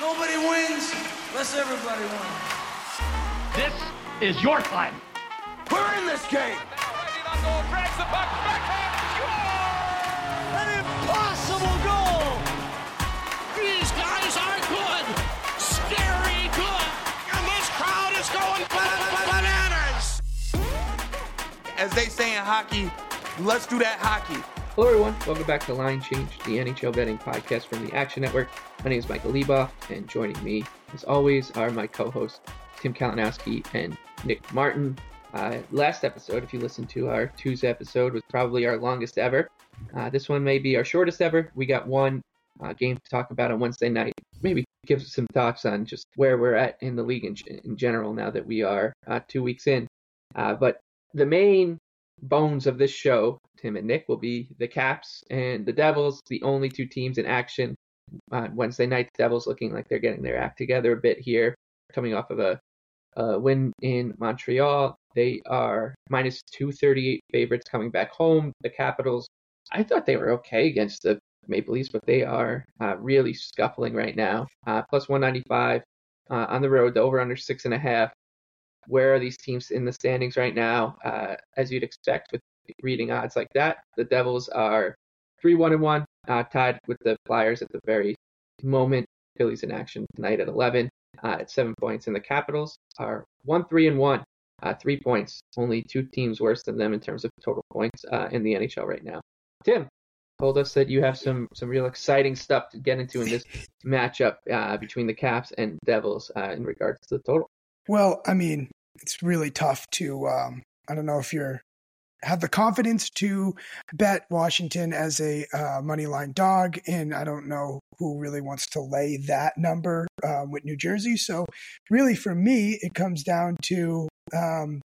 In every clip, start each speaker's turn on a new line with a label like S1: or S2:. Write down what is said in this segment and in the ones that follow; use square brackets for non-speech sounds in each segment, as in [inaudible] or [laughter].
S1: Nobody wins unless everybody wins.
S2: This is your time.
S1: We're in this game.
S3: An impossible goal! These guys are good! Scary good! And this crowd is going bananas!
S4: As they say in hockey, let's do that hockey.
S5: Hello, everyone. Welcome back to Line Change, the NHL betting podcast from the Action Network. My name is Michael Leboff, and joining me, as always, are my co-hosts Tim Kalinowski and Nick Martin. Uh, last episode, if you listened to our Tuesday episode, was probably our longest ever. Uh, this one may be our shortest ever. We got one uh, game to talk about on Wednesday night. Maybe give some thoughts on just where we're at in the league in, in general now that we are uh, two weeks in. Uh, but the main bones of this show, Tim and Nick, will be the Caps and the Devils, the only two teams in action. Uh, Wednesday night, the Devils looking like they're getting their act together a bit here, coming off of a, a win in Montreal. They are minus 238 favorites coming back home. The Capitals, I thought they were okay against the Maple Leafs, but they are uh, really scuffling right now. Uh, plus 195 uh, on the road, the over under six and a half where are these teams in the standings right now? Uh, as you'd expect with reading odds like that, the Devils are three one and one, uh, tied with the Flyers at the very moment. Phillies in action tonight at 11 uh, at seven points, and the Capitals are one three and one, uh, three points. Only two teams worse than them in terms of total points uh, in the NHL right now. Tim told us that you have some some real exciting stuff to get into in this [laughs] matchup uh, between the Caps and Devils in regards to the total.
S6: Well, I mean, it's really tough to. Um, I don't know if you're have the confidence to bet Washington as a uh, money line dog, and I don't know who really wants to lay that number um, with New Jersey. So, really, for me, it comes down to um,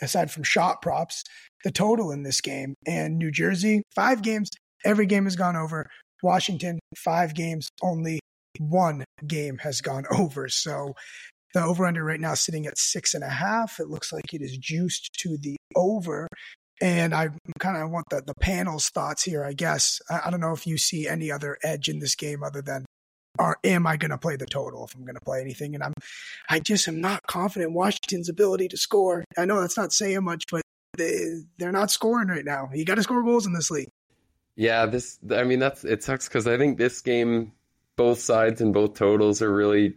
S6: aside from shot props, the total in this game. And New Jersey, five games, every game has gone over. Washington, five games, only one game has gone [laughs] over. So the over under right now sitting at six and a half. It looks like it is juiced to the over. And I kind of want the, the panel's thoughts here, I guess. I, I don't know if you see any other edge in this game other than or am I going to play the total if I'm going to play anything? And I'm, I just am not confident in Washington's ability to score. I know that's not saying much, but they, they're not scoring right now. You got to score goals in this league.
S7: Yeah, this. I mean, that's it sucks because I think this game, both sides and both totals are really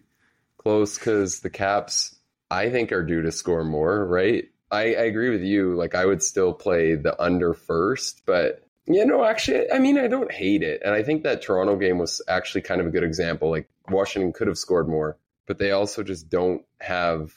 S7: close because the Caps, I think, are due to score more, right? I, I agree with you. Like, I would still play the under first, but you know, actually, I mean, I don't hate it. And I think that Toronto game was actually kind of a good example. Like, Washington could have scored more, but they also just don't have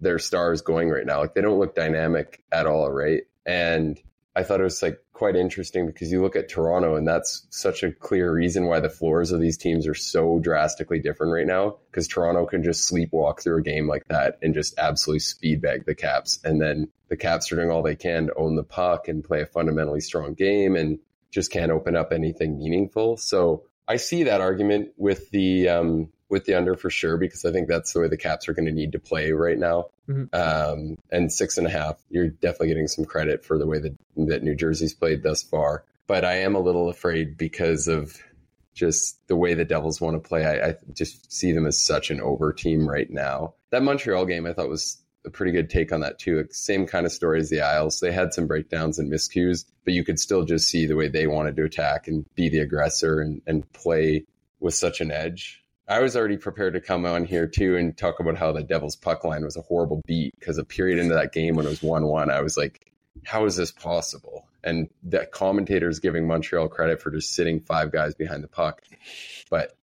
S7: their stars going right now. Like, they don't look dynamic at all, right? And I thought it was like quite interesting because you look at Toronto and that's such a clear reason why the floors of these teams are so drastically different right now because Toronto can just sleepwalk through a game like that and just absolutely speedbag the Caps and then the Caps are doing all they can to own the puck and play a fundamentally strong game and just can't open up anything meaningful. So I see that argument with the um, with the under for sure because I think that's the way the Caps are going to need to play right now. Mm-hmm. Um, and six and a half, you're definitely getting some credit for the way that that New Jersey's played thus far. But I am a little afraid because of just the way the Devils want to play. I, I just see them as such an over team right now. That Montreal game I thought was a pretty good take on that too. Same kind of story as the Isles. They had some breakdowns and miscues, but you could still just see the way they wanted to attack and be the aggressor and, and play with such an edge. I was already prepared to come on here too and talk about how the Devils puck line was a horrible beat because a period into that game when it was 1 1, I was like, how is this possible? And that commentators giving Montreal credit for just sitting five guys behind the puck. But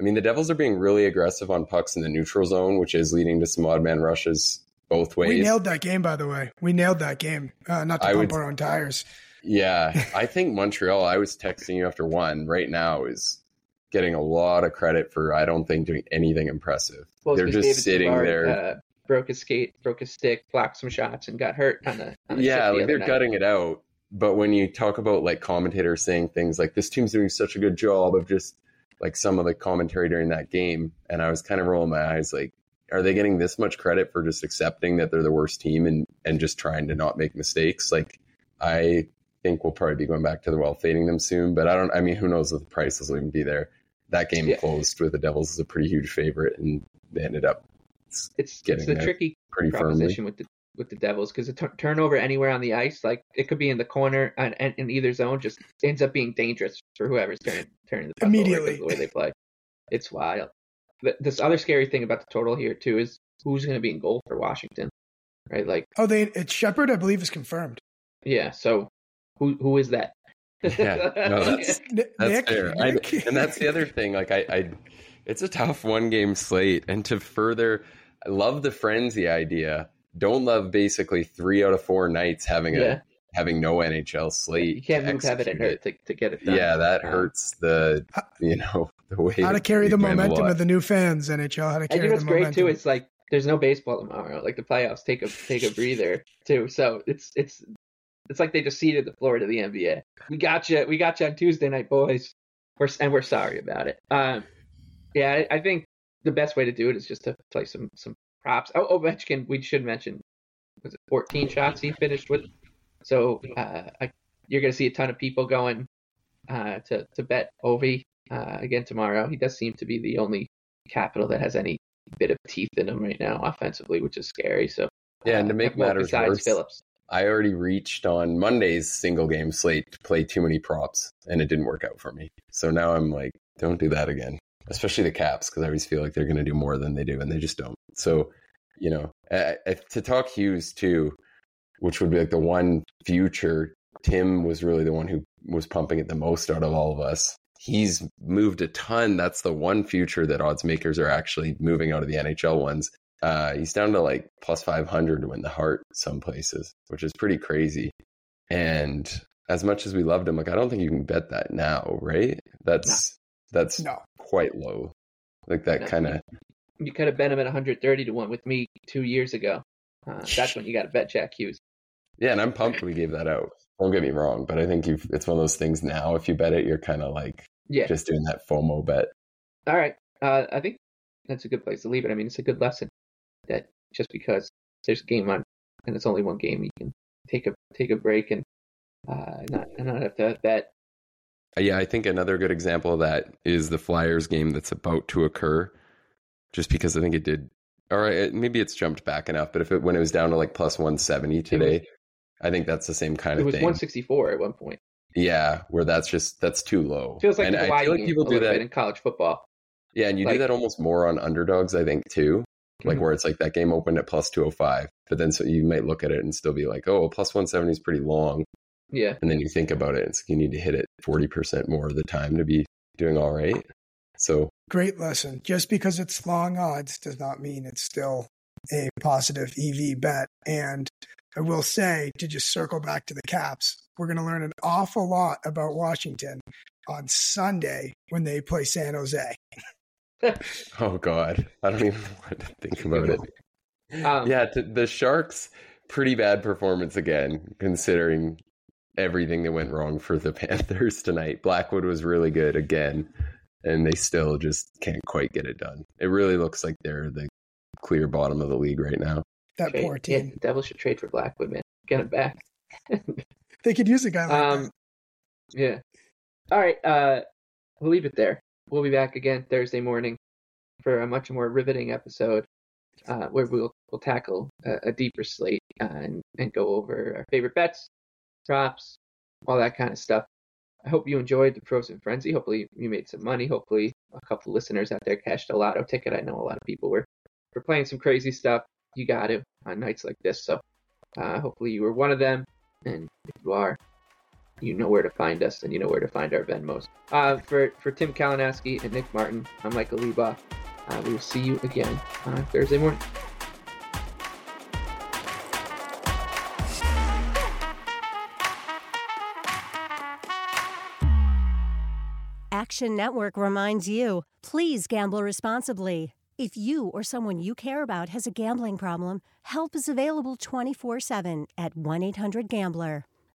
S7: I mean, the Devils are being really aggressive on pucks in the neutral zone, which is leading to some odd man rushes both ways.
S6: We nailed that game, by the way. We nailed that game. Uh, not to I pump would, our own tires.
S7: Yeah, [laughs] I think Montreal. I was texting you after one. Right now is getting a lot of credit for I don't think doing anything impressive. Well, They're just David sitting Savard, there.
S5: Uh, broke his skate, broke his stick, blocked some shots, and got hurt on the. On the
S7: yeah,
S5: like
S7: the they're
S5: night.
S7: gutting it out. But when you talk about like commentators saying things like this team's doing such a good job of just like some of the commentary during that game, and I was kind of rolling my eyes like, are they getting this much credit for just accepting that they're the worst team and and just trying to not make mistakes? Like, I think we'll probably be going back to the well fading them soon, but I don't. I mean, who knows if the prices will even be there. That game
S5: Yeah.
S7: closed with the Devils as a pretty huge favorite, and they ended up
S5: It's it's
S7: Getting
S5: the
S7: there
S5: tricky
S7: pretty firmly.
S5: proposition with the with the Devils because a t- turnover anywhere on the ice, like it could be in the corner and, and in either zone, just ends up being dangerous for whoever's turning turning the puck
S6: Immediately.
S5: of the way they play. It's wild. But this other scary thing about the total here too is who's going to be in goal for Washington, right? Like,
S6: Oh, they it's Shepard, I believe, is confirmed.
S5: yeah. So who who is that?
S7: Yeah, no, [laughs] that's- That's
S6: Nick,
S7: fair. I, and that's the other thing. Like I, I, it's a tough one game slate, and to further, I love the frenzy idea. Don't love basically three out of four nights having
S5: yeah.
S7: a having no NHL slate.
S5: You can't move and
S7: execute
S5: earth to, to get it
S7: it.
S5: done.
S7: Yeah, that hurts the you know [laughs] the way
S6: how to carry the momentum of the new fans, NHL. How to carry
S5: you know what's great
S6: momentum.
S5: too? It's like there's no baseball tomorrow. Like the playoffs take a take a breather too. So it's it's it's like they just ceded the floor to the NBA. We got you. We got you on Tuesday night, boys. We're and we're sorry about it. Um, yeah, I, I think the best way to do it is just to play some some props. Oh, Ovechkin. We should mention was it 14 shots he finished with. So uh, I, you're going to see a ton of people going uh, to to bet Ovi uh, again tomorrow. He does seem to be the only capital that has any bit of teeth in him right now offensively, which is scary. So
S7: Yeah, and to
S5: uh,
S7: make matters
S5: besides
S7: worse,
S5: Phillips,
S7: I already reached on Monday's single game slate to play too many props, and it didn't work out for me. So now I'm like, don't do that again. Especially the Caps, because I always feel like they're going to do more than they do, and they just don't. So, you know, I, I, to talk Hughes too, which would be like the one future. Tim was really the one who was pumping it the most out of all of us. He's moved a ton. That's the one future that odds makers are actually moving out of the NHL ones. Uh, he's down to like plus 500 to win the heart some places, which is pretty crazy. And as much as we loved him, like I don't think you can bet that now, right? That's that's
S6: no.
S7: quite low. Like that
S5: No.
S7: kind of
S5: you could have bet him at 130 to one with me two years ago. Uh, that's when you got to bet Jack Hughes.
S7: yeah. And I'm pumped we gave that out. Don't get me wrong, but I think you've it's one of those things now. If you bet it, you're kind of like
S5: Yeah.
S7: just doing that FOMO bet.
S5: All right. Uh, I think that's a good place to leave it. I mean, it's a good lesson that just because there's a game on and it's only one game, you can take a take a break and uh, not not have to bet.
S7: Uh, Yeah, I think another good example of that is the Flyers game that's about to occur. Just because I think it did, or it, maybe it's jumped back enough. But if it when it was down to like plus one seventy today, I think that's the same kind of thing.
S5: It was 164 at one point.
S7: Yeah, where that's just that's too low.
S5: Feels like
S7: and I feel like people do that.
S5: in college football.
S7: yeah, and you
S5: like-
S7: do that almost more on underdogs, I think, too. Like
S5: Mhm.
S7: where it's like that game opened at plus two hundred five, but then so you might look at it and still be like, oh, well, plus one seventy is pretty long.
S5: Yeah.
S7: and then you think about it, it's like you need to hit it forty percent more of the time to be doing all right. So
S6: Great lesson. Just because it's long odds does not mean it's still a positive EV bet. And I will say, to just circle back to the Caps, we're going to learn an awful lot about Washington on Sunday when they play San Jose. [laughs]
S7: Oh God, I don't even [laughs] want to think about it.
S5: Um,
S7: Yeah, t- the Sharks, pretty bad performance again, considering everything that went wrong for the [laughs] Panthers tonight. Blackwood was really good again, and they still just can't quite get it done. It really looks like they're the clear bottom of the league right now.
S6: That
S5: trade-
S6: poor
S5: yeah,
S6: team.
S5: the Devils should trade for Blackwood, man. Get him back.
S6: They could use a guy like
S5: Um, yeah. All right. Uh, we'll leave it there. We'll be back again Thursday morning for a much more riveting episode uh, where we'll we'll tackle a, a deeper slate uh, and and go over our favorite bets, props, all that kind of stuff. I hope you enjoyed the Frozen Frenzy. Hopefully you made some money. Hopefully a couple listeners out there cashed a lotto ticket. I know a lot of people were were playing some crazy stuff. You got to on nights like this. So uh, hopefully you were one of them. And if you are, you know where to find us and you know where to find our Venmos. Uh, for, for Tim Kalinowski and Nick Martin, I'm Michael Leboff. Uh, we will see you again on Thursday morning.
S8: Action Network reminds you please gamble responsibly. If you or someone you care about has a gambling problem, help is available 24 7 at 1 800 Gambler.